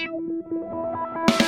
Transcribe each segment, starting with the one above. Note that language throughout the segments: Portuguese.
Ready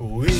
We